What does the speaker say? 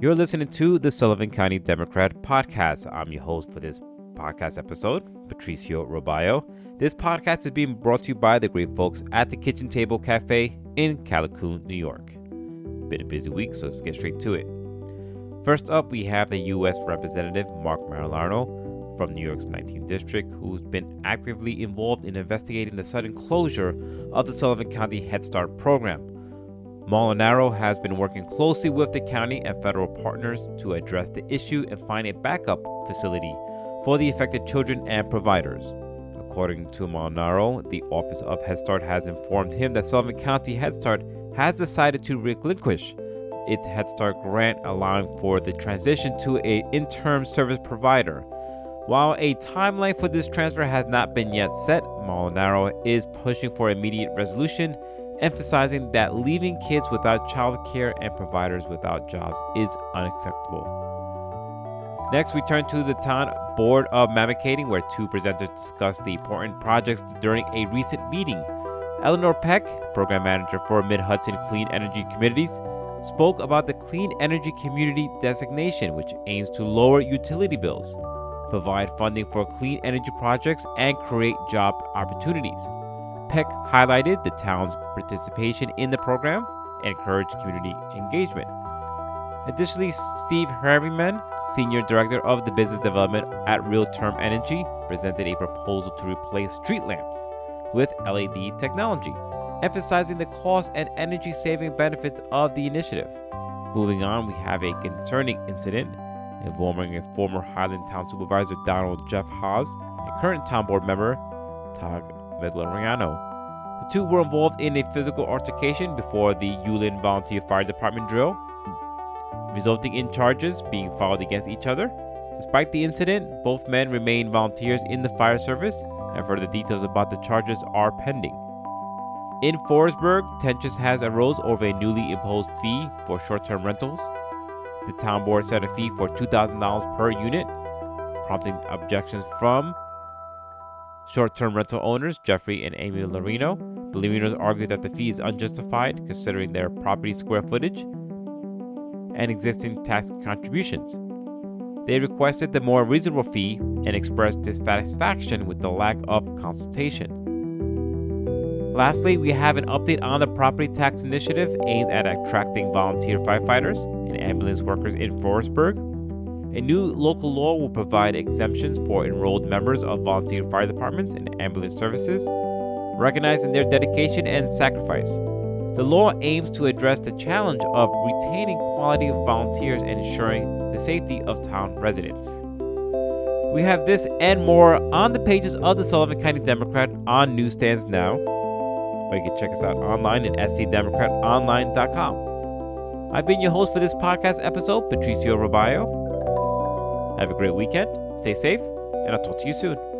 You're listening to the Sullivan County Democrat podcast. I'm your host for this podcast episode, Patricio Robayo. This podcast is being brought to you by the great folks at the Kitchen Table Cafe in Callicoon, New York. Been a busy week, so let's get straight to it. First up, we have the U.S. Representative Marc Molinaro from New York's 19th District, who's been actively involved in investigating the sudden closure of the Sullivan County Head Start program. Molinaro has been working closely with the county and federal partners to address the issue and find a backup facility for the affected children and providers. According to Molinaro, the Office of Head Start has informed him that Sullivan County Head Start has decided to relinquish its Head Start grant, allowing for the transition to a interim service provider. While a timeline for this transfer has not been yet set, Molinaro is pushing for immediate resolution, emphasizing that leaving kids without childcare and providers without jobs is unacceptable. Next, we turn to the town board of Mamakating, where two presenters discussed the important projects during a recent meeting. Eleanor Peck, program manager for Mid Hudson Clean Energy Communities, spoke about the Clean Energy Community designation, which aims to lower utility bills, provide funding for clean energy projects, and create job opportunities. Peck highlighted the town's participation in the program and encouraged community engagement. Additionally, Steve Harriman, Senior Director of the Business Development at RealTerm Energy, presented a proposal to replace street lamps with LED technology, emphasizing the cost and energy saving benefits of the initiative. Moving on, we have a concerning incident involving a former Highland Town Supervisor Donald Jeff Haas and current town board member Tag Migliorino. The two were involved in a physical altercation before the Yulan Volunteer Fire Department drill resulting in charges being filed against each other. Despite the incident, both men remain volunteers in the fire service, and further details about the charges are pending. In Forestburgh, tensions has arose over a newly imposed fee for short-term rentals. The town board set a fee for $2,000 per unit, prompting objections from short-term rental owners Jeffrey and Amy Lorino. The Lorinos argue that the fee is unjustified considering their property square footage and existing tax contributions. They requested the more reasonable fee and expressed dissatisfaction with the lack of consultation. Lastly, we have an update on the property tax initiative aimed at attracting volunteer firefighters and ambulance workers in Forestburgh. A new local law will provide exemptions for enrolled members of volunteer fire departments and ambulance services, recognizing their dedication and sacrifice. The law aims to address the challenge of retaining quality volunteers and ensuring the safety of town residents. We have this and more on the pages of the Sullivan County Democrat on newsstands now, or you can check us out online at scdemocratonline.com. I've been your host for this podcast episode, Patricio Robayo. Have a great weekend, stay safe, and I'll talk to you soon.